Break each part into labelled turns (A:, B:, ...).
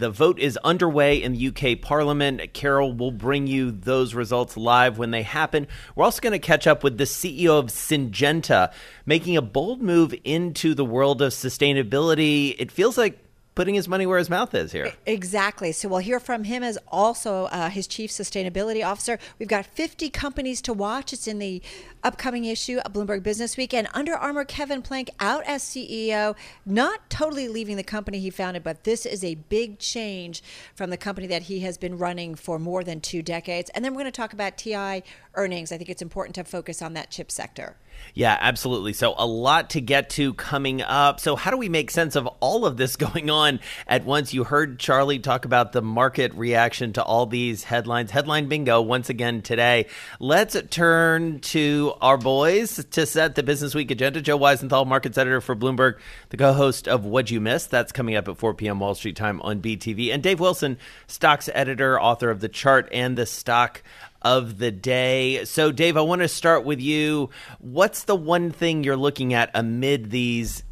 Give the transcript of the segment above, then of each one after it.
A: The vote is underway in the UK Parliament. Carol will bring you those results live when they happen. We're also going to catch up with the CEO of Syngenta, making a bold move into the world of sustainability. It feels like putting his money where his mouth is here.
B: Exactly. So we'll hear from him as also uh, his chief sustainability officer. We've got 50 companies to watch. It's in the upcoming issue of Bloomberg Business Week. And Under Armour Kevin Plank out as CEO, not totally leaving the company he founded, but this is a big change from the company that he has been running for more than two decades. And then we're going to talk about TI earnings. I think it's important to focus on that chip sector.
A: Yeah, absolutely. So, a lot to get to coming up. So, how do we make sense of all of this going on at once? You heard Charlie talk about the market reaction to all these headlines. Headline bingo once again today. Let's turn to our boys to set the Business Week agenda. Joe Weisenthal, markets editor for Bloomberg, the co host of What You Missed. That's coming up at 4 p.m. Wall Street time on BTV. And Dave Wilson, stocks editor, author of The Chart and the Stock of the day. So, Dave, I want to start with you. What's the one thing you're looking at amid these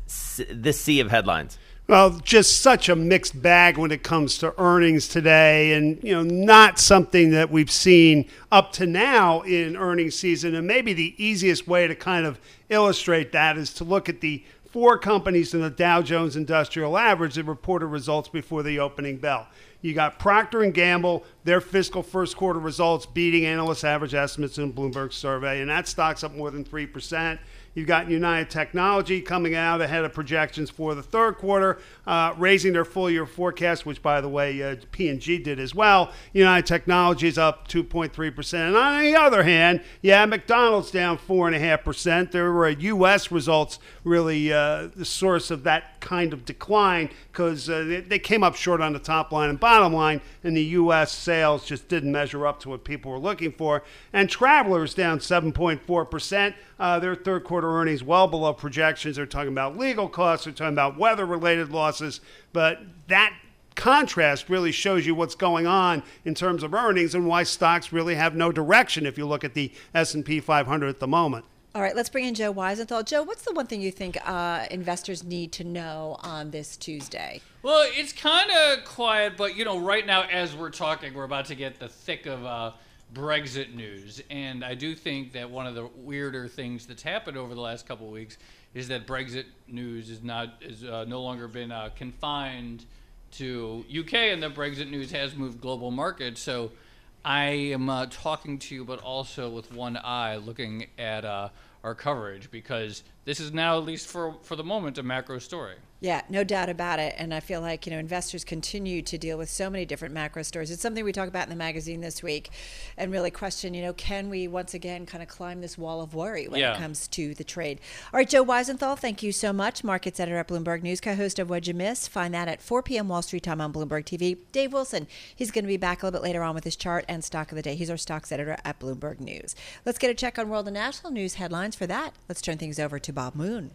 A: this sea of headlines?
C: Well, just such a mixed bag when it comes to earnings today, and you know, not something that we've seen up to now in earnings season. And maybe the easiest way to kind of illustrate that is to look at the four companies in the Dow Jones Industrial Average that reported results before the opening bell. You got Procter and Gamble, their fiscal first quarter results beating analyst average estimates in Bloomberg survey, and that stock's up more than three percent. You've got United Technology coming out ahead of projections for the third quarter, uh, raising their full year forecast, which, by the way, uh, P&G did as well. United Technology is up 2.3%. And on the other hand, yeah, McDonald's down 4.5%. There were U.S. results really uh, the source of that kind of decline because uh, they, they came up short on the top line and bottom line, and the U.S. sales just didn't measure up to what people were looking for. And Travelers down 7.4%. Uh, their third quarter earnings well below projections. They're talking about legal costs, they're talking about weather related losses, but that contrast really shows you what's going on in terms of earnings and why stocks really have no direction if you look at the S&P 500 at the moment.
B: All right, let's bring in Joe Weisenthal. Joe, what's the one thing you think uh, investors need to know on this Tuesday?
D: Well, it's kind of quiet, but you know, right now as we're talking, we're about to get the thick of uh, Brexit news, and I do think that one of the weirder things that's happened over the last couple of weeks is that Brexit news is not is uh, no longer been uh, confined to UK, and that Brexit news has moved global markets. So I am uh, talking to you, but also with one eye looking at uh, our coverage because this is now, at least for for the moment, a macro story.
B: Yeah, no doubt about it. And I feel like, you know, investors continue to deal with so many different macro stories. It's something we talk about in the magazine this week and really question, you know, can we once again kind of climb this wall of worry when yeah. it comes to the trade? All right, Joe Weisenthal, thank you so much. Markets editor at Bloomberg News, co host of What'd You Miss? Find that at 4 p.m. Wall Street time on Bloomberg TV. Dave Wilson, he's going to be back a little bit later on with his chart and stock of the day. He's our stocks editor at Bloomberg News. Let's get a check on world and national news headlines. For that, let's turn things over to Bob Moon.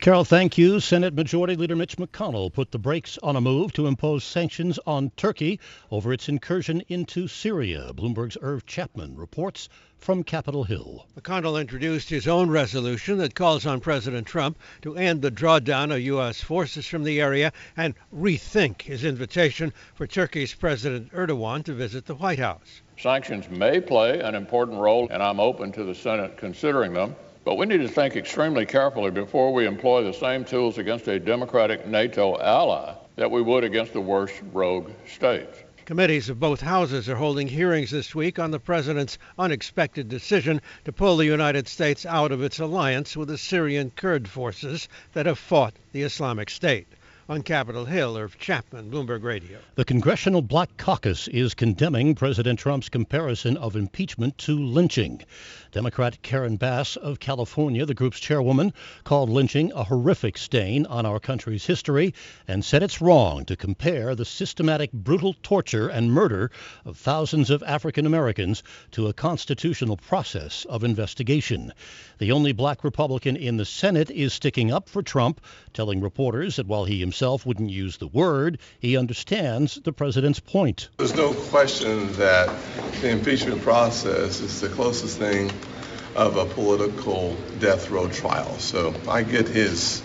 E: Carol, thank you. Senate Majority Leader Mitch McConnell put the brakes on a move to impose sanctions on Turkey over its incursion into Syria. Bloomberg's Irv Chapman reports from Capitol Hill.
F: McConnell introduced his own resolution that calls on President Trump to end the drawdown of U.S. forces from the area and rethink his invitation for Turkey's President Erdogan to visit the White House.
G: Sanctions may play an important role, and I'm open to the Senate considering them. But we need to think extremely carefully before we employ the same tools against a democratic NATO ally that we would against the worst rogue states.
F: Committees of both houses are holding hearings this week on the president's unexpected decision to pull the United States out of its alliance with the Syrian Kurd forces that have fought the Islamic State on Capitol Hill. Irv Chapman, Bloomberg Radio.
E: The Congressional Black Caucus is condemning President Trump's comparison of impeachment to lynching. Democrat Karen Bass of California, the group's chairwoman, called lynching a horrific stain on our country's history and said it's wrong to compare the systematic brutal torture and murder of thousands of African Americans to a constitutional process of investigation. The only black Republican in the Senate is sticking up for Trump, telling reporters that while he himself wouldn't use the word, he understands the president's point.
H: There's no question that the impeachment process is the closest thing of a political death row trial. So I get his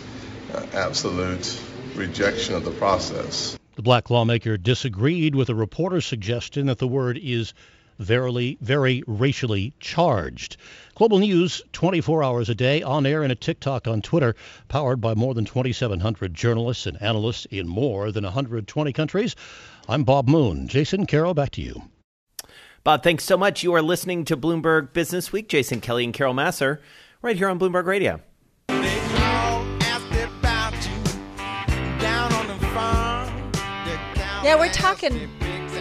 H: uh, absolute rejection of the process.
E: The black lawmaker disagreed with a reporter's suggestion that the word is verily very racially charged. Global News 24 hours a day on air and at TicToc on Twitter, powered by more than 2,700 journalists and analysts in more than 120 countries. I'm Bob Moon. Jason Carol, back to you.
A: Bob, thanks so much. You are listening to Bloomberg Business Week. Jason Kelly and Carol Massar, right here on Bloomberg Radio.
B: Yeah, we're talking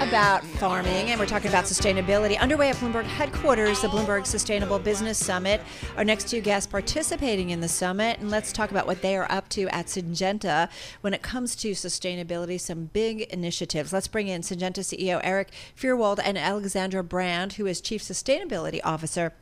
B: about farming and we're talking about sustainability. Underway at Bloomberg headquarters, the Bloomberg Sustainable Business Summit. Our next two guests participating in the summit, and let's talk about what they are up to at Syngenta when it comes to sustainability. Some big initiatives. Let's bring in Syngenta CEO Eric Fyrwald and Alexandra Brand, who is Chief Sustainability Officer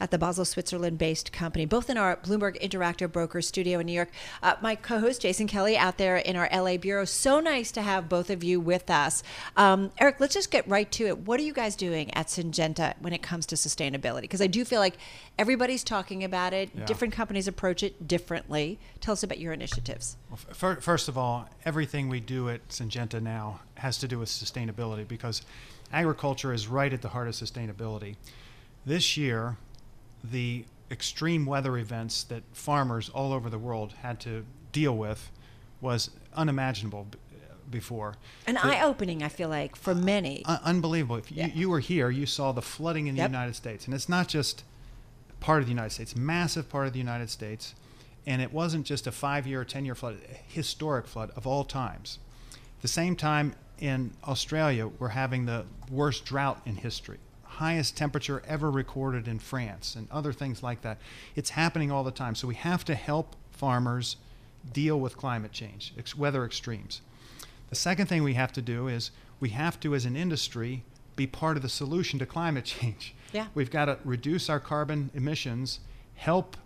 B: at the Basel, Switzerland based company, both in our Bloomberg Interactive Brokers studio in New York. Uh, my co host, Jason Kelly, out there in our LA bureau. So nice to have both of you with us. Um, Eric, let's just get right to it. What are you guys doing at Syngenta when it comes to sustainability? Because I do feel like everybody's talking about it, yeah. different companies approach it differently. Tell us about your initiatives.
I: Well, first of all, everything we do at Syngenta now has to do with sustainability because agriculture is right at the heart of sustainability. This year, the extreme weather events that farmers all over the world had to deal with was unimaginable before.
B: An eye opening, I feel like, for many.
I: Uh, unbelievable. If yeah. you, you were here, you saw the flooding in the yep. United States. And it's not just part of the United States, massive part of the United States. And it wasn't just a five year or 10 year flood, historic flood of all times. At the same time, in Australia, we're having the worst drought in history highest temperature ever recorded in France and other things like that. It's happening all the time. So we have to help farmers deal with climate change, ex- weather extremes. The second thing we have to do is we have to, as an industry, be part of the solution to climate change.
B: Yeah.
I: We've got to reduce our carbon emissions, help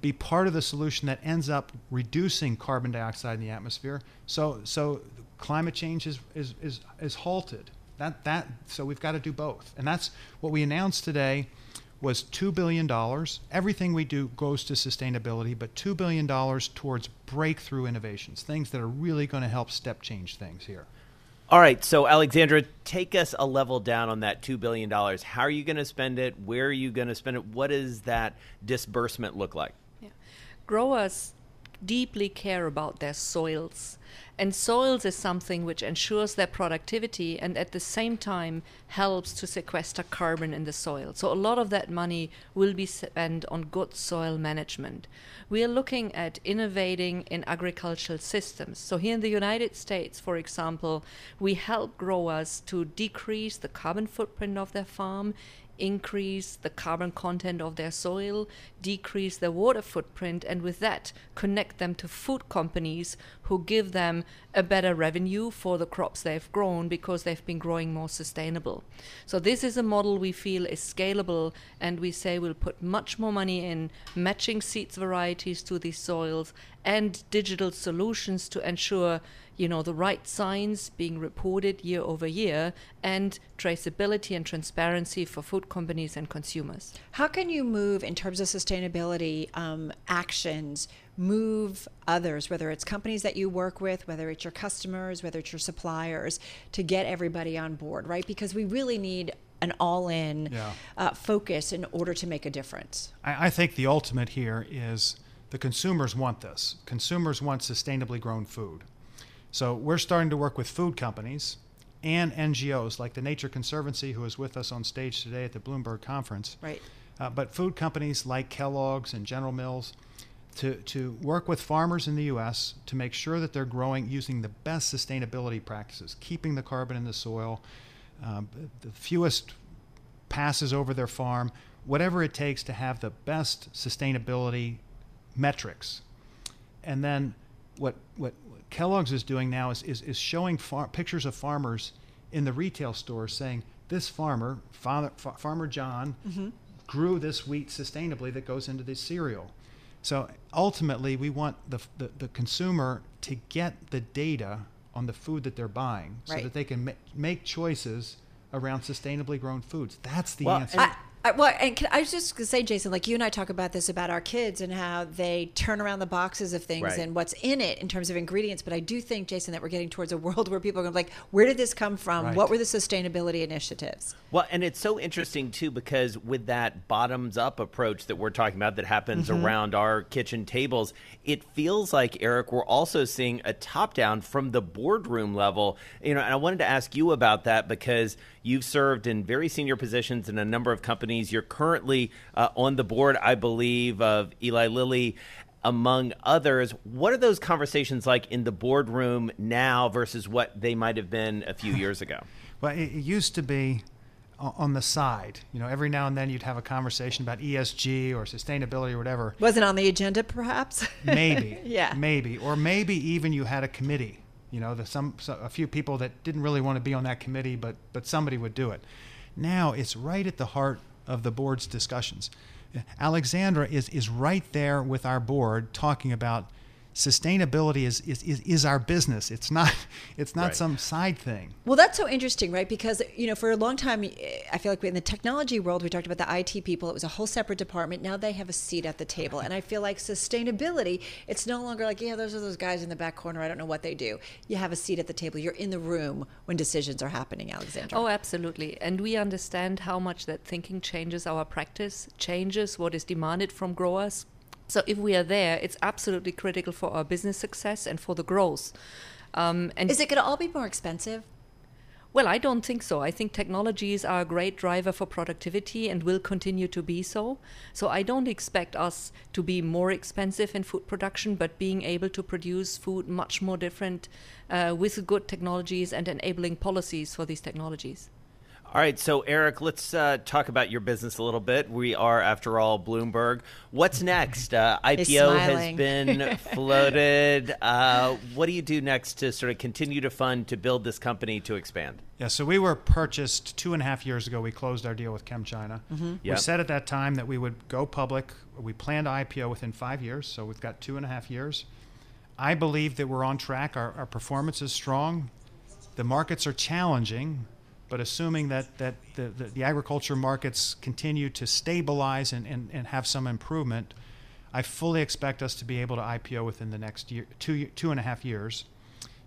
I: be part of the solution that ends up reducing carbon dioxide in the atmosphere. So, so climate change is, is, is, is halted. That, that, so we've got to do both. And that's what we announced today was $2 billion. Everything we do goes to sustainability, but $2 billion towards breakthrough innovations, things that are really going to help step change things here.
A: All right, so Alexandra, take us a level down on that $2 billion. How are you going to spend it? Where are you going to spend it? What does that disbursement look like?
J: Yeah. Growers deeply care about their soils and soils is something which ensures their productivity and at the same time helps to sequester carbon in the soil. So a lot of that money will be spent on good soil management. We are looking at innovating in agricultural systems. So here in the United States, for example, we help growers to decrease the carbon footprint of their farm increase the carbon content of their soil, decrease their water footprint, and with that, connect them to food companies who give them a better revenue for the crops they've grown because they've been growing more sustainable. So, this is a model we feel is scalable, and we say we'll put much more money in matching seeds varieties to these soils and digital solutions to ensure you know the right signs being reported year over year and traceability and transparency for food companies and consumers.
B: How can you move in terms of sustainability um, actions move others whether it's companies that you work with whether it's your customers whether it's your suppliers to get everybody on board right? Because we really need an all-in yeah. uh, focus in order to make a difference.
I: I, I think the ultimate here is the consumers want this. Consumers want sustainably grown food so we're starting to work with food companies and NGOs like the Nature Conservancy, who is with us on stage today at the Bloomberg conference.
B: Right.
I: Uh, but food companies like Kellogg's and General Mills to, to work with farmers in the U.S. to make sure that they're growing using the best sustainability practices, keeping the carbon in the soil, um, the fewest passes over their farm, whatever it takes to have the best sustainability metrics. And then what, what Kellogg's is doing now is, is, is showing far, pictures of farmers in the retail stores saying, this farmer, father, fa- Farmer John, mm-hmm. grew this wheat sustainably that goes into this cereal. So ultimately, we want the, the, the, consumer to get the data on the food that they're buying so
B: right.
I: that they can ma- make choices around sustainably grown foods. That's the
B: well,
I: answer.
B: I, I, well, and can, I was just to say, Jason, like you and I talk about this about our kids and how they turn around the boxes of things
A: Right.
B: and what's in it in terms of ingredients. But I do think, Jason, that we're getting towards a world where people are going to be like, where did this come from?
I: Right.
B: What were the sustainability initiatives?
A: Well, and it's so interesting too because with that bottoms up approach that we're talking about that happens around our kitchen tables, it feels like Eric we're also seeing a top down from the boardroom level. You know, and I wanted to ask you about that because you've served in very senior positions in a number of companies. You're currently uh, on the board, I believe, of Eli Lilly among others. What are those conversations like in the boardroom now versus what they might have been a few years ago?
I: Well, it, used to be on the side. You know, every now and then you'd have a conversation about ESG or sustainability or whatever.
B: Wasn't on the agenda, perhaps?
I: Maybe.
B: Yeah.
I: Maybe. Or maybe even you had a committee. You know, the, some, so, a few people that didn't really want to be on that committee, but but somebody would do it. Now it's right at the heart of the board's discussions. Alexandra is is right there with our board talking about sustainability is is, is, is our business. It's not it's not
A: Right.
I: some side thing.
B: Well, that's so interesting, right? Because you know, for a long time, I feel like in the technology world, we talked about the IT people. It was a whole separate department. Now they have a seat at the table, and I feel like sustainability. It's no longer like, yeah, those are those guys in the back corner. I don't know what they do. You have a seat at the table. You're in the room when decisions are happening, Alexandra.
J: Oh, absolutely. And we understand how much that thinking changes our practice, changes what is demanded from growers. So if we are there, it's absolutely critical for our business success and for the growth. Um, and
B: Is it going to all be more expensive?
J: well, I don't think so. I think technologies are a great driver for productivity and will continue to be so. So I don't expect us to be more expensive in food production, but being able to produce food much more different uh, with good technologies and enabling policies for these technologies.
A: All right, so Eric, let's uh, talk about your business a little bit. We are, after all, Bloomberg. What's next? Uh, IPO has been floated. Uh, what do you do next to sort of continue to fund to build this company to expand?
I: Yeah, so we were purchased two and a half years ago. We closed our deal with ChemChina. We
A: Yep.
I: said at that time that we would go public. We planned IPO within five years, so we've got two and a half years. I believe that we're on track. Our, our performance is strong. The markets are challenging, but assuming that, that the, the, the agriculture markets continue to stabilize and, and, and have some improvement, I fully expect us to be able to IPO within the next year, two, two and a half years.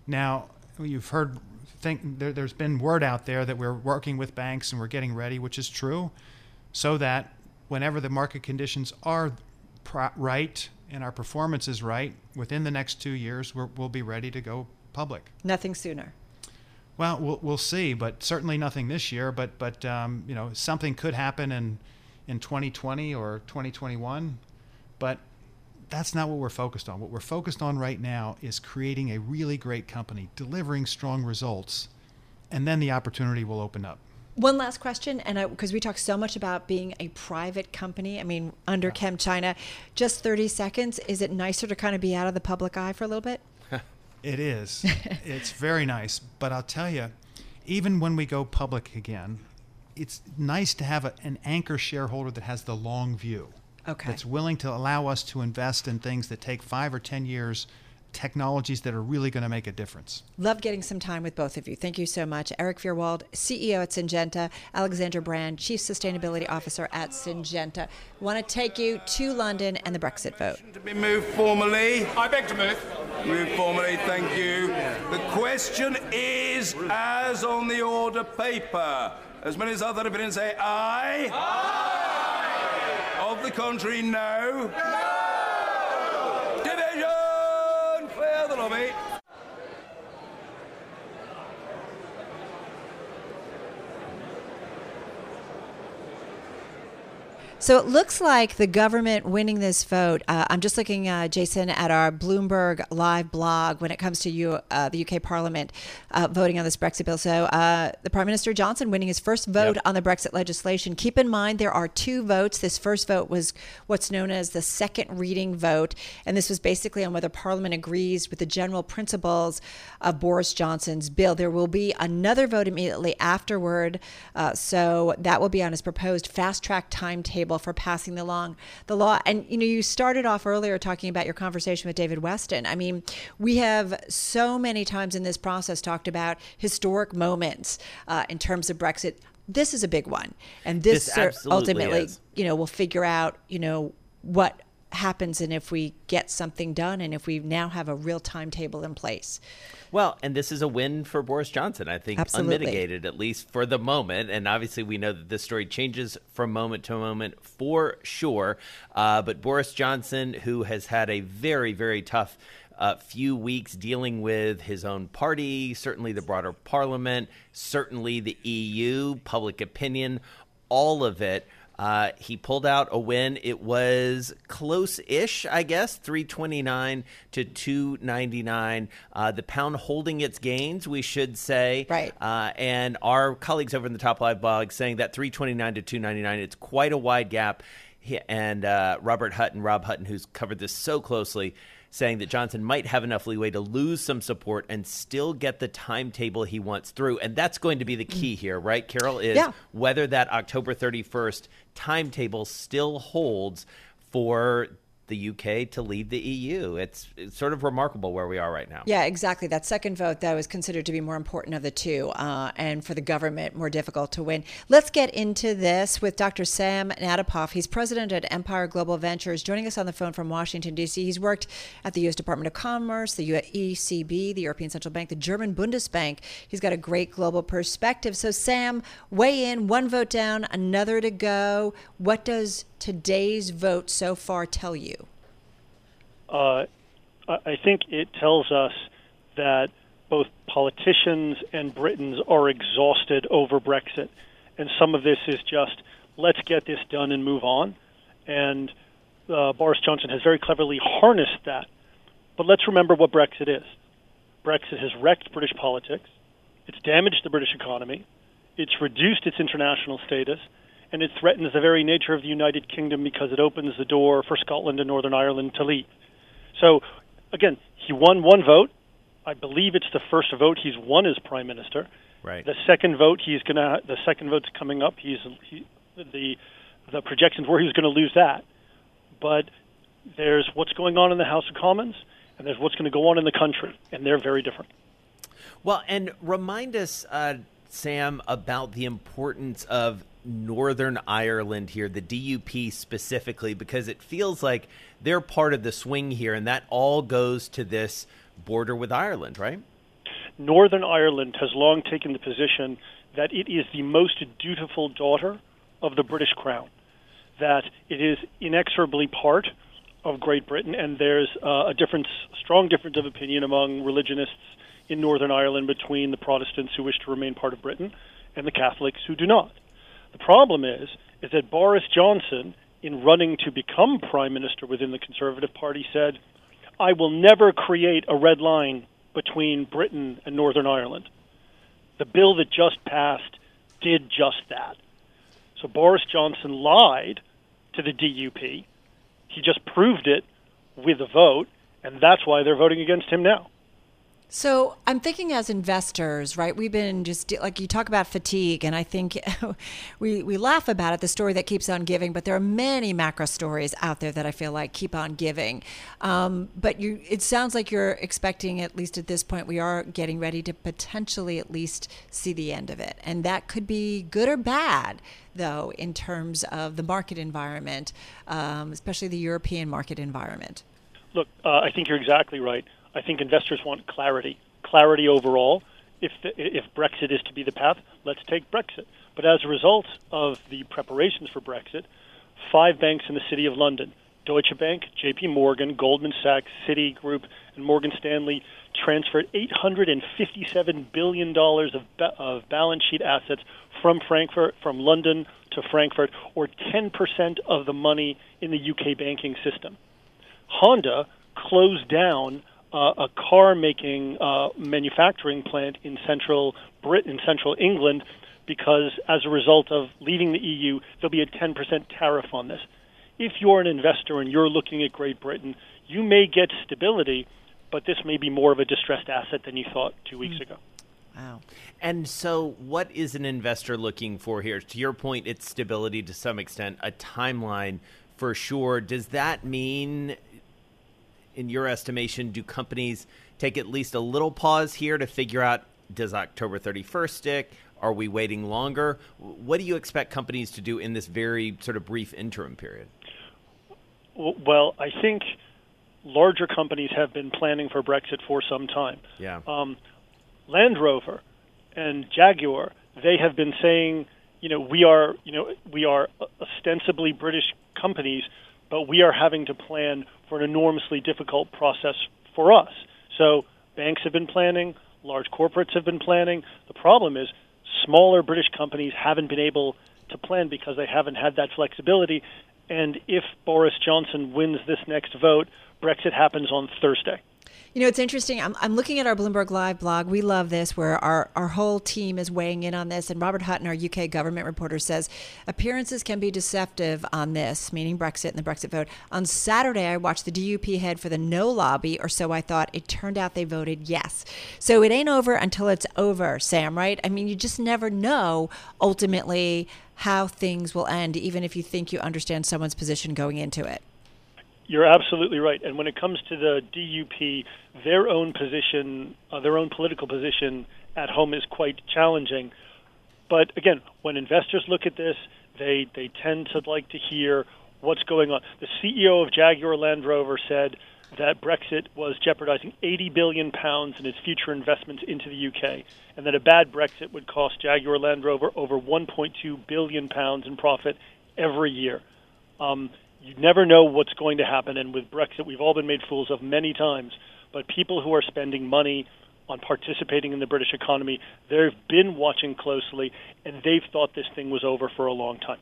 I: Now, you've heard, think there, there's been word out there that we're working with banks and we're getting ready, which is true, so that whenever the market conditions are right and our performance is right, within the next two years, we're, we'll be ready to go public.
B: Nothing sooner.
I: Well, we'll we'll see, but certainly nothing this year. But but um, you know something could happen in in 2020 or 2021. But that's not what we're focused on. What we're focused on right now is creating a really great company, delivering strong results, and then the opportunity will open up.
B: One last question, and because we talk so much about being a private company, I mean, under ChemChina, just 30 seconds, is it nicer to kind of be out of the public eye for a little bit?
I: It is. it's very nice. But I'll tell you, even when we go public again, it's nice to have a, an anchor shareholder that has the long view.
B: Okay.
I: That's willing to allow us to invest in things that take five or 10 years, technologies that are really going to make a difference.
B: Love getting some time with both of you. Thank you so much. Eric Fyrwald, CEO at Syngenta, Alexander Brand, Chief Sustainability Officer at Syngenta. Want to take you to London and the Brexit vote.
K: To be moved formally.
D: I beg to move.
K: Moved formally, thank you. The question is as on the order paper. As many as other opinions say aye. Aye. Of the contrary, no. No. Division! Clear the lobby.
B: So it looks like the government winning this vote. Uh, I'm just looking, uh, Jason, at our Bloomberg Live blog when it comes to you, uh, the UK Parliament uh, voting on this Brexit bill. So uh, the Prime Minister Johnson winning his first vote
A: Yep.
B: on the Brexit legislation. Keep in mind there are two votes. This first vote was what's known as the second reading vote, and this was basically on whether Parliament agrees with the general principles of Boris Johnson's bill. There will be another vote immediately afterward, uh, so that will be on his proposed fast track timetable for passing the long the law. And you know, you started off earlier talking about your conversation with David Westin. I mean, we have so many times in this process talked about historic moments uh, in terms of Brexit this is a big one, and this,
A: This
B: ultimately,
A: is.
B: you know, will figure out, you know, what happens and if we get something done and if we now have a real timetable in place.
A: Well, and this is a win for Boris Johnson, I think,
B: Absolutely.
A: unmitigated, at least for the moment. And obviously, we know that this story changes from moment to moment for sure. Uh, but Boris Johnson, who has had a very, very tough uh, few weeks dealing with his own party, certainly the broader parliament, certainly the EU, public opinion, all of it. Uh, he pulled out a win. It was close-ish, I guess, 329 to 299. Uh, the pound holding its gains, we should say.
B: Right.
A: Uh, and our colleagues over in the Top Live blog saying that 329 to 299, it's quite a wide gap. He, and uh, Robert Hutton, Rob Hutton, who's covered this so closely, saying that Johnson might have enough leeway to lose some support and still get the timetable he wants through. And that's going to be the mm. key here, right, Carol? Is
B: Yeah.
A: whether that October 31st timetable still holds for the UK to leave the EU. It's, it's sort of remarkable where we are right now.
B: Yeah, exactly. That second vote, though, is considered to be more important of the two, uh, and for the government, more difficult to win. Let's get into this with Dr. Sam Natapoff. He's president at Empire Global Ventures, joining us on the phone from Washington, D.C. He's worked at the U.S. Department of Commerce, the ECB, the European Central Bank, the German Bundesbank. He's got a great global perspective. So, Sam, weigh in. One vote down, another to go. What does today's vote so far tell you?
L: Uh, I think it tells us that both politicians and Britons are exhausted over Brexit. And some of this is just, let's get this done and move on. And uh, Boris Johnson has very cleverly harnessed that. But let's remember what Brexit is Brexit has wrecked British politics, it's damaged the British economy, it's reduced its international status, and it threatens the very nature of the United Kingdom because it opens the door for Scotland and Northern Ireland to leave. So, again, he won one vote. I believe it's the first vote he's won as prime minister.
A: Right.
L: The second vote he's gonna. The second vote's coming up. He's he, the the projections were he was going to lose that, but there's what's going on in the House of Commons, and there's what's going to go on in the country, and they're very different.
A: Well, and remind us, uh, Sam, about the importance of Northern Ireland here, the DUP specifically, because it feels like they're part of the swing here, and that all goes to this border with Ireland, right?
L: Northern Ireland has long taken the position that it is the most dutiful daughter of the British Crown, that it is inexorably part of Great Britain, and there's uh, a difference, strong difference of opinion among religionists in Northern Ireland between the Protestants who wish to remain part of Britain and the Catholics who do not. The problem is, is that Boris Johnson, in running to become prime minister within the Conservative Party, said, "I will never create a red line between Britain and Northern Ireland." The bill that just passed did just that. So Boris Johnson lied to the DUP. He just proved it with a vote, and that's why they're voting against him now.
B: So I'm thinking as investors, right? We've been just like you talk about fatigue, and I think we we laugh about it, the story that keeps on giving. But there are many macro stories out there that I feel like keep on giving. Um, but you, it sounds like you're expecting, at least at this point, we are getting ready to potentially at least see the end of it, and that could be good or bad, though, in terms of the market environment, um, especially the European market environment.
L: Look, uh, I think you're exactly right. I think investors want clarity, clarity overall. If the, if Brexit is to be the path, let's take Brexit. But as a result of the preparations for Brexit, five banks in the City of London, Deutsche Bank, J.P. Morgan, Goldman Sachs, Citigroup, and Morgan Stanley, transferred 857 billion dollars of, ba- of balance sheet assets from Frankfurt, from London to Frankfurt, or 10% of the money in the UK banking system. Honda closed down uh, a car making uh, manufacturing plant in central Brit in central England because as a result of leaving the EU, there'll be a 10% tariff on this. If you're an investor and you're looking at Great Britain, you may get stability, but this may be more of a distressed asset than you thought two weeks ago.
B: Wow.
A: And so, what is an investor looking for here? To your point, it's stability to some extent, a timeline for sure. Does that mean, in your estimation, do companies take at least a little pause here to figure out Does October 31st stick? Are we waiting longer? What do you expect companies to do in this very sort of brief interim period?
L: Well, I think larger companies have been planning for Brexit for some time.
A: Yeah.
L: Um, Land Rover and Jaguar, they have been saying, you know, we are, you know, we are ostensibly British companies, but we are having to plan for an enormously difficult process for us. So banks have been planning, large corporates have been planning. The problem is smaller British companies haven't been able to plan because they haven't had that flexibility. And if Boris Johnson wins this next vote, Brexit happens on Thursday.
B: You know, it's interesting. I'm, I'm looking at our Bloomberg Live blog. We love this, where our, our whole team is weighing in on this. And Robert Hutton, our UK government reporter, says appearances can be deceptive on this, meaning Brexit and the Brexit vote. On Saturday, I watched the DUP head for the no lobby, or so I thought. It turned out they voted yes. So it ain't over until it's over, Sam, right? I mean, you just never know ultimately how things will end, even if you think you understand someone's position going into it.
L: You're absolutely right. And when it comes to the DUP, their own position, uh, their own political position at home is quite challenging. But again, when investors look at this, they they tend to like to hear what's going on. The CEO of Jaguar Land Rover said that Brexit was jeopardizing 80 billion pounds in its future investments into the UK, and that a bad Brexit would cost Jaguar Land Rover over 1.2 billion pounds in profit every year. Um, you never know what's going to happen. And with Brexit, we've all been made fools of many times. But people who are spending money on participating in the British economy, they've been watching closely, and they've thought this thing was over for a long time.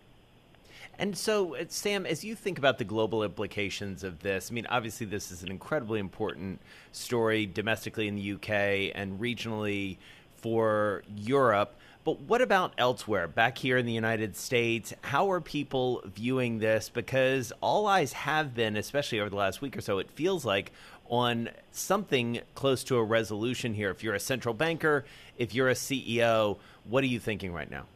A: And so, uh, Sam, as you think about the global implications of this, I mean, obviously, this is an incredibly important story domestically in the UK and regionally for Europe. But what about elsewhere, back here in the United States? How are people viewing this? Because all eyes have been, especially over the last week or so, it feels like on something close to a resolution here. If you're a central banker, if you're a CEO, what are you thinking right now?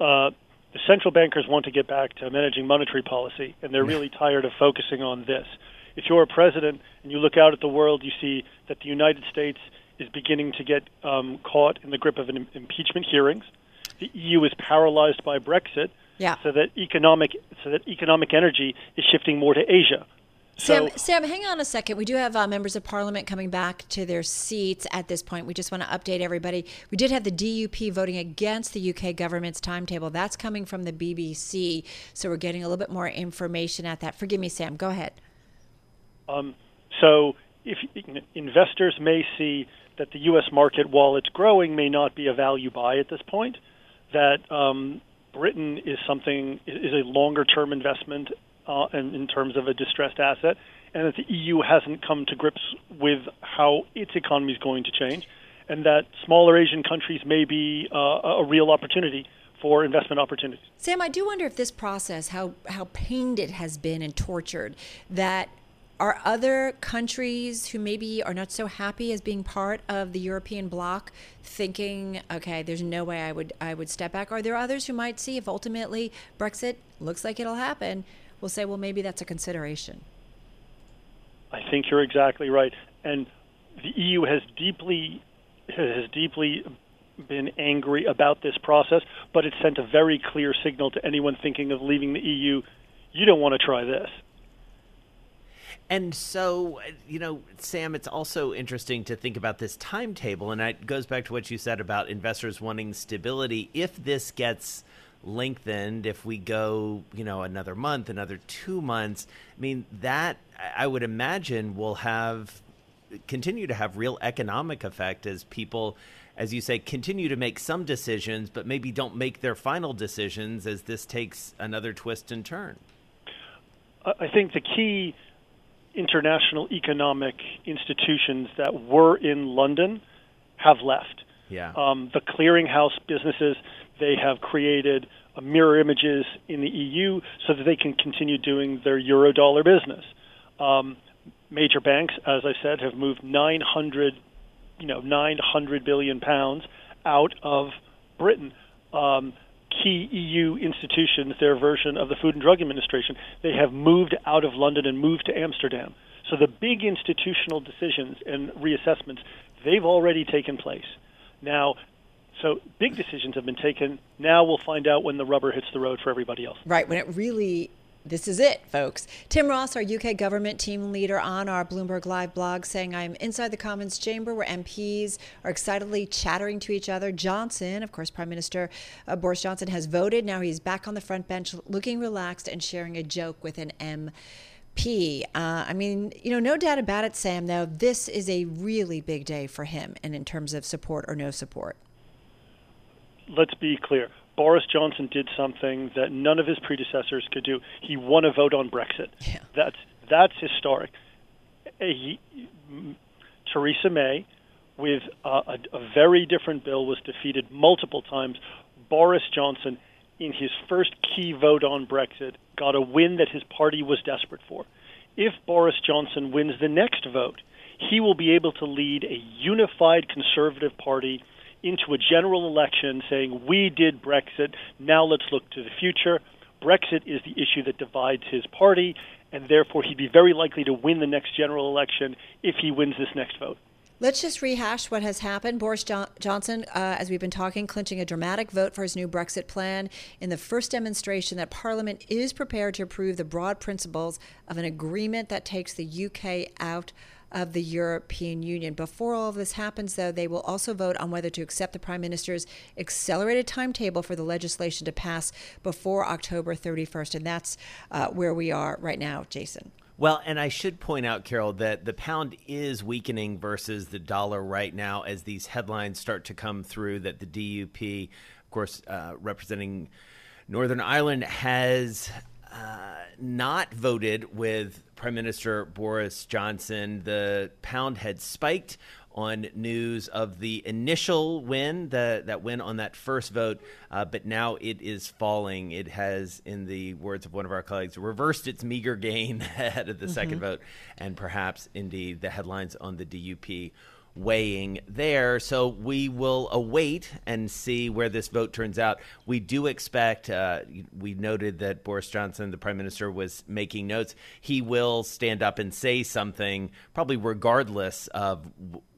L: Uh, the central bankers want to get back to managing monetary policy, and they're really tired of focusing on this. If you're a president and you look out at the world, you see that the United States is beginning to get um, caught in the grip of an impeachment hearings. The EU is paralyzed by Brexit,
B: yeah.
L: so that economic so that economic energy is shifting more to Asia.
B: Sam, so, Sam, hang on a second. We do have uh, members of parliament coming back to their seats at this point. We just want to update everybody. We did have the DUP voting against the UK government's timetable. That's coming from the BBC. So we're getting a little bit more information at that. Forgive me, Sam. Go ahead.
L: Um, so if investors may see that the U.S. market, while it's growing, may not be a value buy at this point. That um, Britain is something is a longer term investment uh, in, in terms of a distressed asset, and that the EU hasn't come to grips with how its economy is going to change, and that smaller Asian countries may be uh, a real opportunity for investment opportunities.
B: Sam, I do wonder if this process, how how pained it has been and tortured, that are other countries who maybe are not so happy as being part of the European bloc thinking, okay, there's no way I would I would step back? Are there others who might see if ultimately Brexit looks like it'll happen, will say, well, maybe that's a consideration?
L: I think you're exactly right, and the EU has deeply has deeply been angry about this process, but it sent a very clear signal to anyone thinking of leaving the EU. You don't want to try this.
A: And so, you know, Sam, it's also interesting to think about this timetable. And it goes back to what you said about investors wanting stability. If this gets lengthened, if we go, you know, another month, another two months, I mean, that I would imagine will have continue to have real economic effect as people as you say continue to make some decisions but maybe don't make their final decisions as this takes another twist and turn
L: i think the key international economic institutions that were in London have left.
A: Yeah.
L: Um, the clearinghouse businesses they have created mirror images in the EU so that they can continue doing their eurodollar business. Um, major banks, as I said, have moved 900, you know, 900 billion pounds out of Britain. Um, key EU institutions, their version of the Food and Drug Administration, they have moved out of London and moved to Amsterdam. So the big institutional decisions and reassessments, They've already taken place. Now, so big decisions have been taken. Now we'll find out when the rubber hits the road for everybody else.
B: Right, when it really this is it, folks. Tim Ross, our UK government team leader on our Bloomberg Live blog, saying, I'm inside the Commons chamber where MPs are excitedly chattering to each other. Johnson, of course, Prime Minister uh, Boris Johnson, has voted. Now he's back on the front bench looking relaxed and sharing a joke with an MP. Uh, I mean, you know, no doubt about it, Sam, though, this is a really big day for him and in terms of support or no support.
L: Let's be clear. Boris Johnson did something that none of his predecessors could do. He won a vote on Brexit.
B: Yeah.
L: That's that's historic. He, Theresa May, with a, a very different bill, was defeated multiple times. Boris Johnson, in his first key vote on Brexit, got a win that his party was desperate for. If Boris Johnson wins the next vote, he will be able to lead a unified Conservative Party into a general election saying, We did Brexit, now let's look to the future. Brexit is the issue that divides his party, and therefore he'd be very likely to win the next general election if he wins this next vote.
B: Let's just rehash what has happened. Boris jo- Johnson, uh, as we've been talking, clinching a dramatic vote for his new Brexit plan in the first demonstration that Parliament is prepared to approve the broad principles of an agreement that takes the UK out of the European Union. Before all of this happens, though, they will also vote on whether to accept the Prime Minister's accelerated timetable for the legislation to pass before October 31st. And that's uh, where we are right now, Jason.
A: Well, and I should point out, Carol, that the pound is weakening versus the dollar right now as these headlines start to come through that the DUP, of course, uh, representing Northern Ireland, has uh, not voted with Prime Minister Boris Johnson. The pound had spiked on news of the initial win, the, that win on that first vote, uh, but now it is falling. It has, in the words of one of our colleagues, reversed its meager gain ahead of the mm-hmm. second vote, and perhaps indeed the headlines on the DUP weighing there. So we will await and see where this vote turns out. We do expect, uh, we noted that Boris Johnson, the prime minister, was making notes. He will stand up and say something, probably regardless of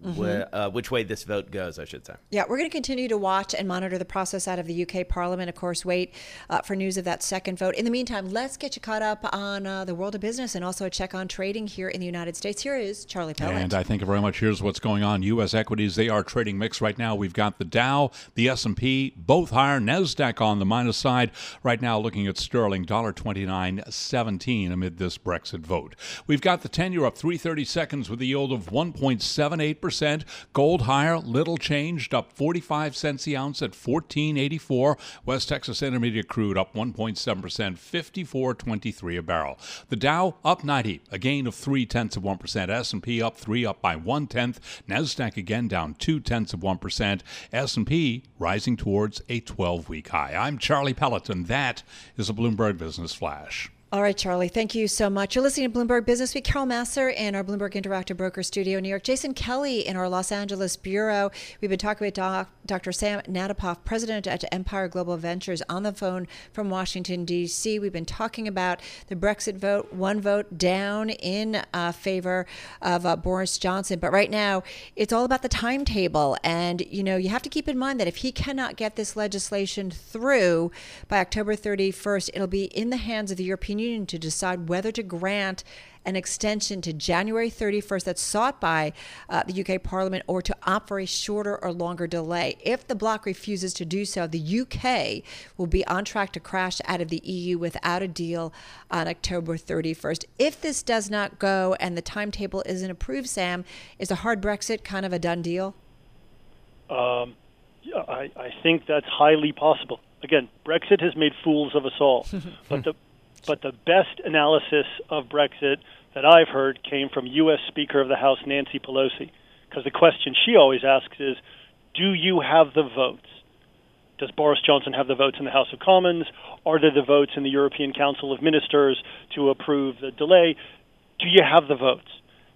A: mm-hmm. uh, which way this vote goes, I should say.
B: Yeah, we're going to continue to watch and monitor the process out of the UK Parliament. Of course, wait uh, for news of that second vote. In the meantime, let's get you caught up on uh, the world of business and also a check on trading here in the United States. Here is Charlie Pellett.
M: And I thank you very much. Here's what's going on. U.S. equities, they are trading mixed right now. We've got the Dow, the S&P, both higher. NASDAQ on the minus side. Right now looking at sterling, $1.29.17 amid this Brexit vote. We've got the 10-year up 330 seconds with a yield of 1.78%. Gold higher, little changed, up 45 cents the ounce at 14.84. West Texas Intermediate crude up 1.7%, 54.23 a barrel. The Dow up 90, a gain of three tenths of one percent. S&P up three, up by one tenth. Nasdaq again down two tenths of one percent. S&P rising towards a 12-week high. I'm Charlie Pelleton. That is a Bloomberg Business Flash.
B: All right, Charlie, thank you so much. You're listening to Bloomberg Business Week. Carol Massar in our Bloomberg Interactive Broker Studio in New York. Jason Kelly in our Los Angeles Bureau. We've been talking with doc, Dr. Sam Natapoff, president at Empire Global Ventures, on the phone from Washington, D.C. We've been talking about the Brexit vote, one vote down in uh, favor of uh, Boris Johnson. But right now, it's all about the timetable. And, you know, you have to keep in mind that if he cannot get this legislation through by October 31st, it'll be in the hands of the European Union to decide whether to grant an extension to January 31st that's sought by uh, the UK Parliament or to opt for a shorter or longer delay. If the bloc refuses to do so, the UK will be on track to crash out of the EU without a deal on October 31st. If this does not go and the timetable isn't approved, Sam, is a hard Brexit kind of a done deal?
L: Um, I, I think that's highly possible. Again, Brexit has made fools of us all, but the but the best analysis of Brexit that I've heard came from U.S. Speaker of the House Nancy Pelosi, because the question she always asks is, "Do you have the votes?" Does Boris Johnson have the votes in the House of Commons? Are there the votes in the European Council of Ministers to approve the delay? Do you have the votes?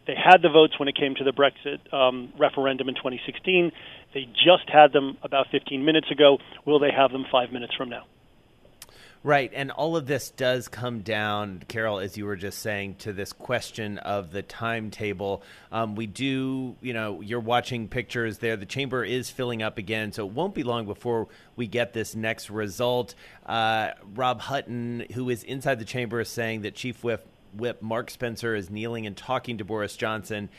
L: They had the votes when it came to the Brexit um, referendum in 2016. They just had them about 15 minutes ago. Will they have them five minutes from now?
A: Right. And all of this does come down, Carol, as you were just saying, to this question of the timetable. Um, we do, you know, you're watching pictures there. The chamber is filling up again. So it won't be long before we get this next result. Uh, Rob Hutton, who is inside the chamber, is saying that Chief Whip, Whip Mark Spencer is kneeling and talking to Boris Johnson.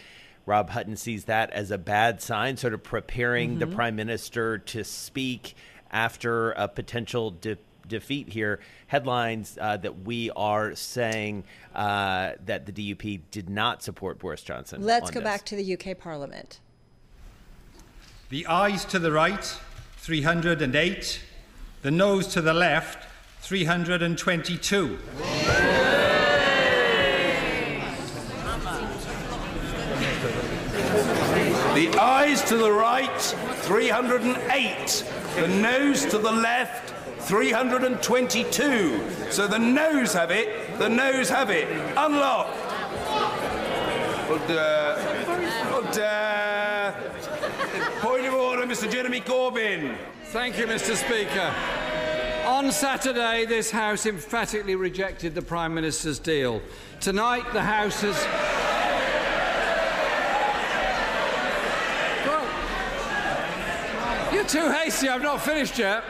A: Rob Hutton sees that as a bad sign, sort of preparing mm-hmm. the prime minister to speak after a potential de- defeat here. Headlines uh, that we are saying uh, that the DUP did not support Boris Johnson.
B: Let's go
A: this.
B: back to the UK Parliament.
N: The ayes to the right, 308. The noes to the left, 322.
K: The ayes to the right, 308. The noes to the left, 322. So the noes have it, the noes have it. Unlock. Order. Uh, order. Uh, point of order, Mr. Jeremy Corbyn.
O: Thank you, Mr. Speaker. On Saturday, this House emphatically rejected the Prime Minister's deal. Tonight, the House has. You're too hasty, I've not finished yet.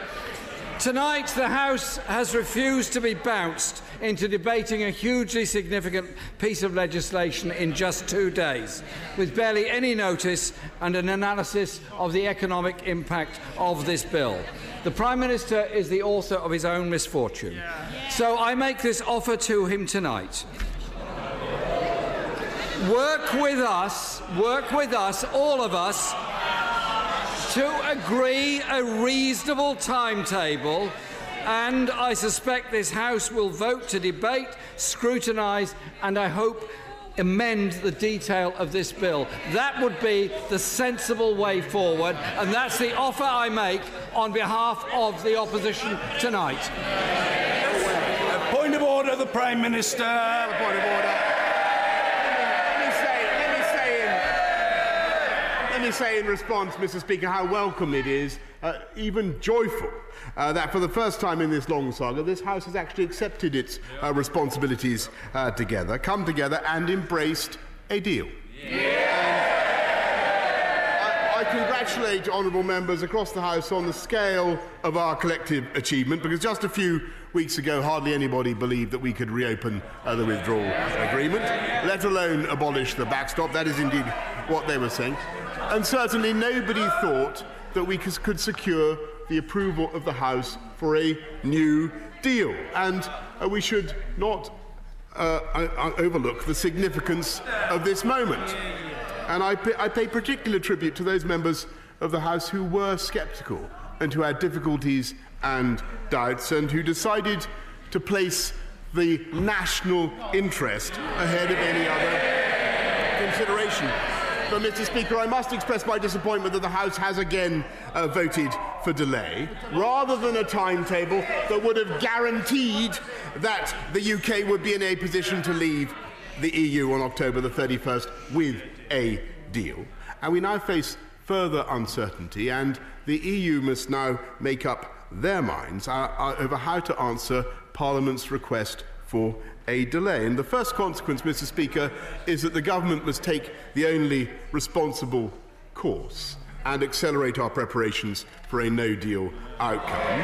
O: Tonight, the House has refused to be bounced into debating a hugely significant piece of legislation in just two days, with barely any notice and an analysis of the economic impact of this bill. The Prime Minister is the author of his own misfortune. So I make this offer to him tonight. Work with us, work with us, all of us, to agree a reasonable timetable, and I suspect this House will vote to debate, scrutinise, and I hope amend the detail of this bill. That would be the sensible way forward, and that's the offer I make on behalf of the opposition tonight.
K: Point of order, the Prime Minister. Point of order.
P: let me say in response, Mr. Speaker, how welcome it is, uh, even joyful, uh, that for the first time in this long saga, this House has actually accepted its uh, responsibilities uh, together, come together, and embraced a deal. I, I congratulate honourable members across the House on the scale of our collective achievement, because just a few weeks ago, hardly anybody believed that we could reopen uh, the withdrawal agreement, let alone abolish the backstop. That is indeed what they were saying. And certainly nobody thought that we could secure the approval of the House for a new deal. And uh, we should not uh, overlook the significance of this moment. And I pay, I pay particular tribute to those members of the House who were sceptical and who had difficulties and doubts and who decided to place the national interest ahead of any other consideration. But, Mr. Speaker, I must express my disappointment that the House has again uh, voted for delay, rather than a timetable that would have guaranteed that the UK would be in a position to leave the EU on October the 31st with a deal. And we now face further uncertainty, and the EU must now make up their minds uh, uh, over how to answer Parliament's request for a delay. And the first consequence, Mr. Speaker, is that the government must take the only responsible course and accelerate our preparations for a no deal outcome.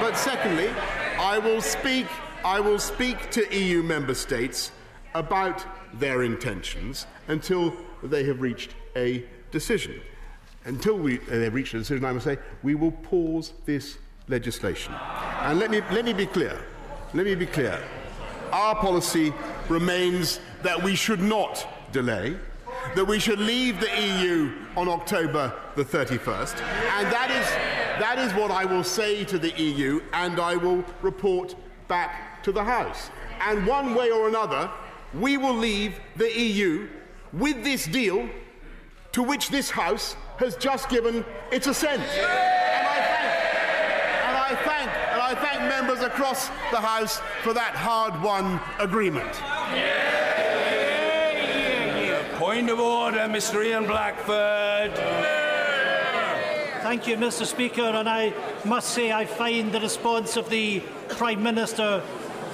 P: But secondly, I will speak, I will speak to EU member states about their intentions until they have reached a decision. Until we, uh, they've reached a decision, I must say, we will pause this legislation. And let me, let me be clear. Let me be clear our policy remains that we should not delay, that we should leave the EU on October the 31st. And that is, that is what I will say to the EU, and I will report back to the House. And one way or another, we will leave the EU with this deal to which this House has just given its assent. And I thank, and I thank I thank members across the House for that hard won agreement.
K: Point of order, Mr. Ian Blackford.
Q: Thank you, Mr. Speaker. And I must say, I find the response of the Prime Minister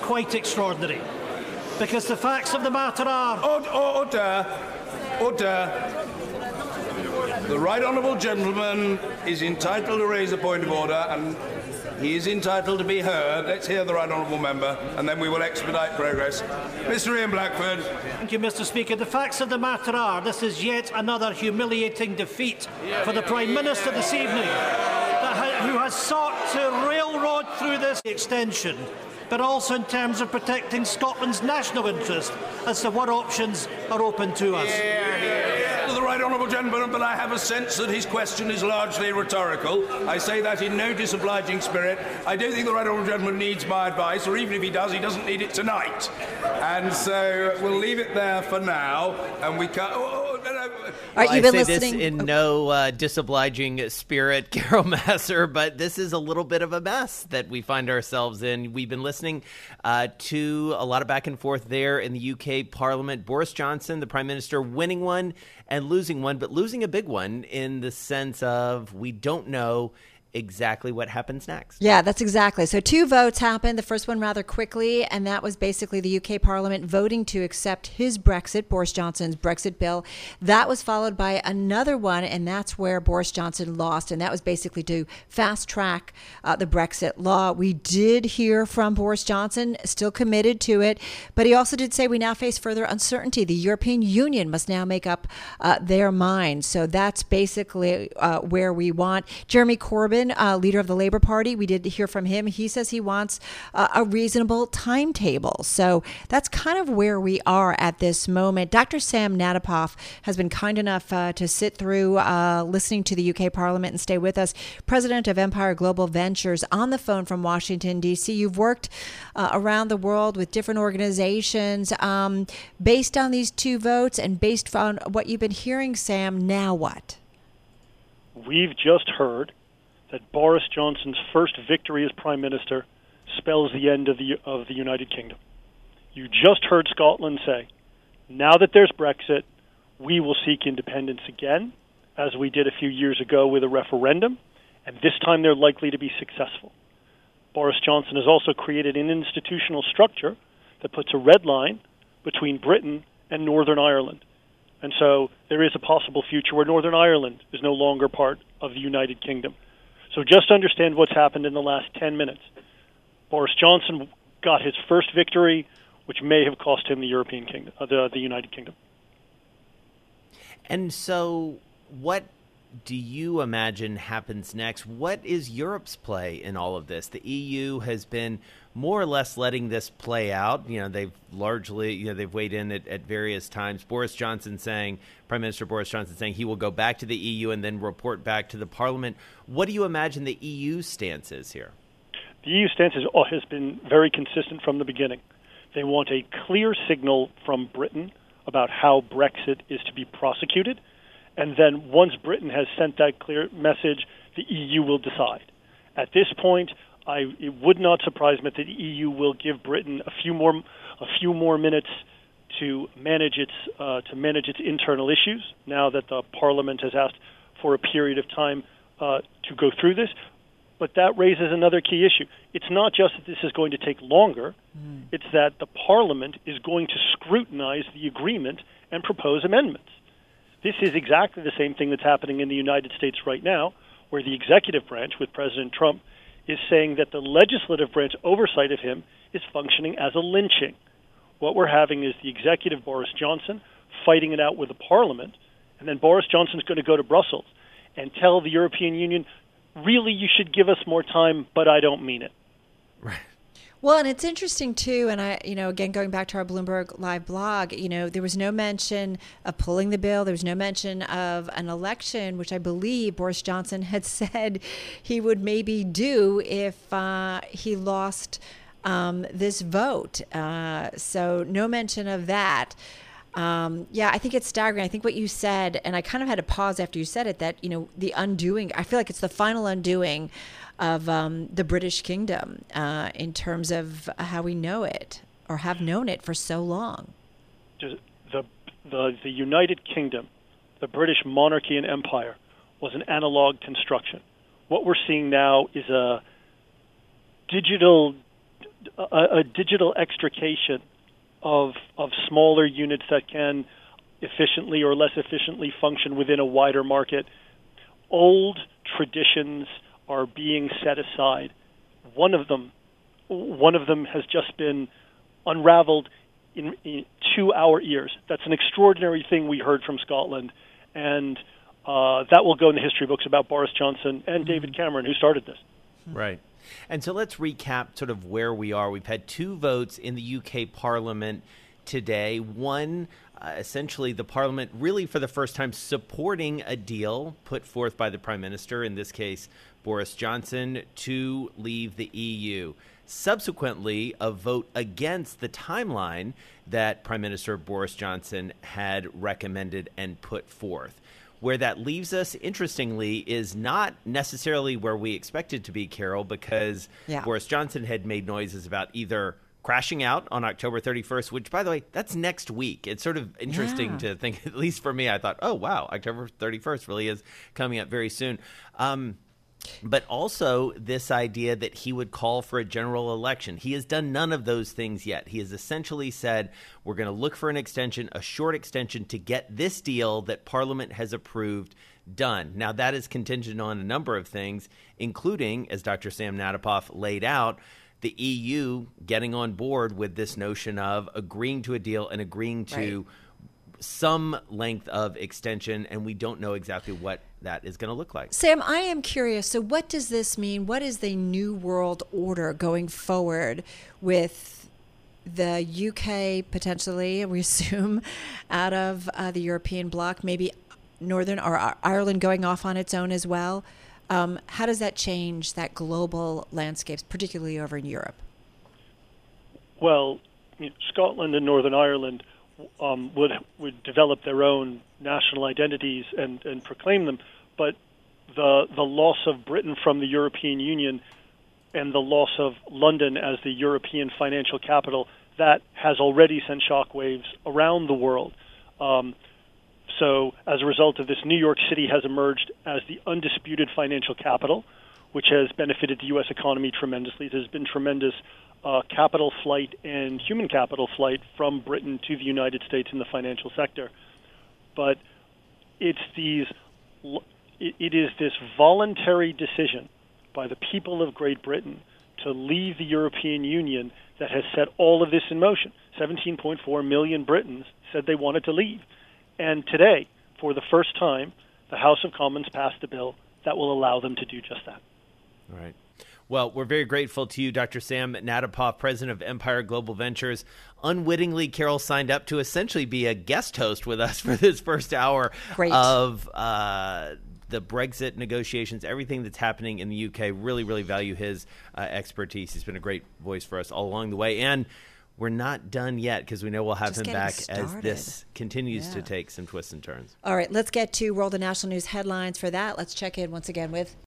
Q: quite extraordinary. Because the facts of the matter are.
K: Order! Order! The Right Honourable Gentleman is entitled to raise a point of order and he is entitled to be heard. Let's hear the Right Honourable Member and then we will expedite progress. Mr Ian Blackford.
Q: Thank you, Mr. Speaker. The facts of the matter are this is yet another humiliating defeat for the Prime Minister this evening, who has sought to railroad through this extension, but also in terms of protecting Scotland's national interest as to what options are open to us.
K: To the Right Honourable Gentleman, but I have a sense that his question is largely rhetorical. I say that in no disobliging spirit. I don't think the Right Honourable Gentleman needs my advice, or even if he does, he doesn't need it tonight. And so we'll leave it there for now, and we can. Oh, no, no.
B: All right,
A: Well,
B: you've
A: I say
B: listening.
A: this in no uh, disobliging spirit, Carol Massar, but this is a little bit of a mess that we find ourselves in. We've been listening uh, to a lot of back and forth there in the UK Parliament. Boris Johnson, the Prime Minister, winning one and losing one, but losing a big one in the sense of we don't know exactly what happens next.
B: Yeah, that's exactly. So two votes happened. The first one rather quickly, and that was basically the UK Parliament voting to accept his Brexit, Boris Johnson's Brexit bill. That was followed by another one, and that's where Boris Johnson lost, and that was basically to fast track uh, the Brexit law. We did hear from Boris Johnson, still committed to it, but he also did say we now face further uncertainty. The European Union must now make up uh, their mind. So that's basically uh, where we want Jeremy Corbyn uh, leader of the Labor Party. We did hear from him. He says he wants uh, a reasonable timetable. So that's kind of where we are at this moment. Dr. Sam Natapoff has been kind enough uh, to sit through uh, listening to the UK Parliament and stay with us. President of Empire Global Ventures on the phone from Washington, D.C. You've worked uh, around the world with different organizations. Um, based on these two votes and based on what you've been hearing, Sam, now what?
L: We've just heard that Boris Johnson's first victory as Prime Minister spells the end of the of the United Kingdom. You just heard Scotland say, now that there's Brexit, we will seek independence again, as we did a few years ago with a referendum, and this time they're likely to be successful. Boris Johnson has also created an institutional structure that puts a red line between Britain and Northern Ireland. And so there is a possible future where Northern Ireland is no longer part of the United Kingdom. So just understand what's happened in the last 10 minutes. Boris Johnson got his first victory, which may have cost him the European Kingdom, uh, the, the United Kingdom.
A: And so, what do you imagine happens next? What is Europe's play in all of this? The EU has been more or less letting this play out. You know, they've largely, you know, they've weighed in at, at various times. Boris Johnson saying, Prime Minister Boris Johnson saying he will go back to the EU and then report back to the Parliament. What do you imagine the EU stance is here?
L: The EU stance is, oh, has been very consistent from the beginning. They want a clear signal from Britain about how Brexit is to be prosecuted. And then once Britain has sent that clear message, the EU will decide. At this point, I, it would not surprise me that the EU will give Britain a few more a few more minutes to manage its uh, to manage its internal issues. Now that the Parliament has asked for a period of time uh, to go through this, but that raises another key issue. It's not just that this is going to take longer; it's that the Parliament is going to scrutinize the agreement and propose amendments. This is exactly the same thing that's happening in the United States right now, where the executive branch, with President Trump, is saying that the legislative branch oversight of him is functioning as a lynching. What we're having is the executive, Boris Johnson, fighting it out with the parliament, and then Boris Johnson's going to go to Brussels and tell the European Union, really, you should give us more time, but I don't mean it.
B: Well, and it's interesting too, and I, you know, again going back to our Bloomberg Live blog, you know, there was no mention of pulling the bill. There was no mention of an election, which I believe Boris Johnson had said he would maybe do if uh, he lost um, this vote. Uh, so no mention of that. Um, yeah, I think it's staggering. I think what you said, and I kind of had to pause after you said it, that, you know, the undoing, I feel like it's the final undoing of um, the British kingdom uh, in terms of how we know it or have known it for so long.
L: the, the, the United Kingdom, the British monarchy and empire, was an analog construction. What we're seeing now is a digital a, a digital extrication of of smaller units that can efficiently or less efficiently function within a wider market. Old traditions are being set aside. One of them, one of them has just been unraveled in, in to our ears. That's an extraordinary thing we heard from Scotland, and uh, that will go in the history books about Boris Johnson and David Cameron, who started this.
A: Right. And so let's recap sort of where we are. We've had two votes in the UK Parliament today. One, uh, essentially, the Parliament really for the first time supporting a deal put forth by the Prime Minister, in this case, Boris Johnson, to leave the EU. Subsequently, a vote against the timeline that Prime Minister Boris Johnson had recommended and put forth. Where that leaves us, interestingly, is not necessarily where we expected to be, Carol, because
B: Yeah.
A: Boris Johnson had made noises about either crashing out on October 31st, which, by the way, that's next week. It's sort of interesting
B: Yeah.
A: to think, at least for me, I thought, oh, wow, October 31st really is coming up very soon. Um, but also this idea that he would call for a general election. He has done none of those things yet. He has essentially said, we're going to look for an extension, a short extension, to get this deal that Parliament has approved done. Now, that is contingent on a number of things, including, as Dr. Sam Natapoff laid out, the EU getting on board with this notion of agreeing to a deal and agreeing to some length of extension, and we don't know exactly what that is going to look like.
B: Sam, I am curious. So, what does this mean? What is the new world order going forward with the UK potentially, we assume, out of uh, the European bloc, maybe Northern or Ireland going off on its own as well? Um, how does that change that global landscapes, particularly over in Europe?
L: Well, you know, Scotland and Northern Ireland um, would would develop their own national identities and, and proclaim them, but the the loss of Britain from the European Union and the loss of London as the European financial capital that has already sent shockwaves around the world. Um, so, as a result of this, New York City has emerged as the undisputed financial capital, which has benefited the U.S. economy tremendously. There's been tremendous uh, capital flight and human capital flight from Britain to the United States in the financial sector. But it's these, it, is this voluntary decision by the people of Great Britain to leave the European Union that has set all of this in motion. 17.4 million Britons said they wanted to leave. And today, for the first time, the House of Commons passed a bill that will allow them to do just that.
A: All right. Well, we're very grateful to you, Dr. Sam Natapoff, president of Empire Global Ventures. Unwittingly, Carol signed up to essentially be a guest host with us for this first hour
B: Great.
A: of uh, the Brexit negotiations, everything that's happening in the UK. Really, really value his uh, expertise. He's been a great voice for us all along the way. And we're not done yet because we know we'll have
B: Just
A: him back as this continues to take some twists and turns.
B: All right, let's get to World and National News headlines. For that, let's check in once again with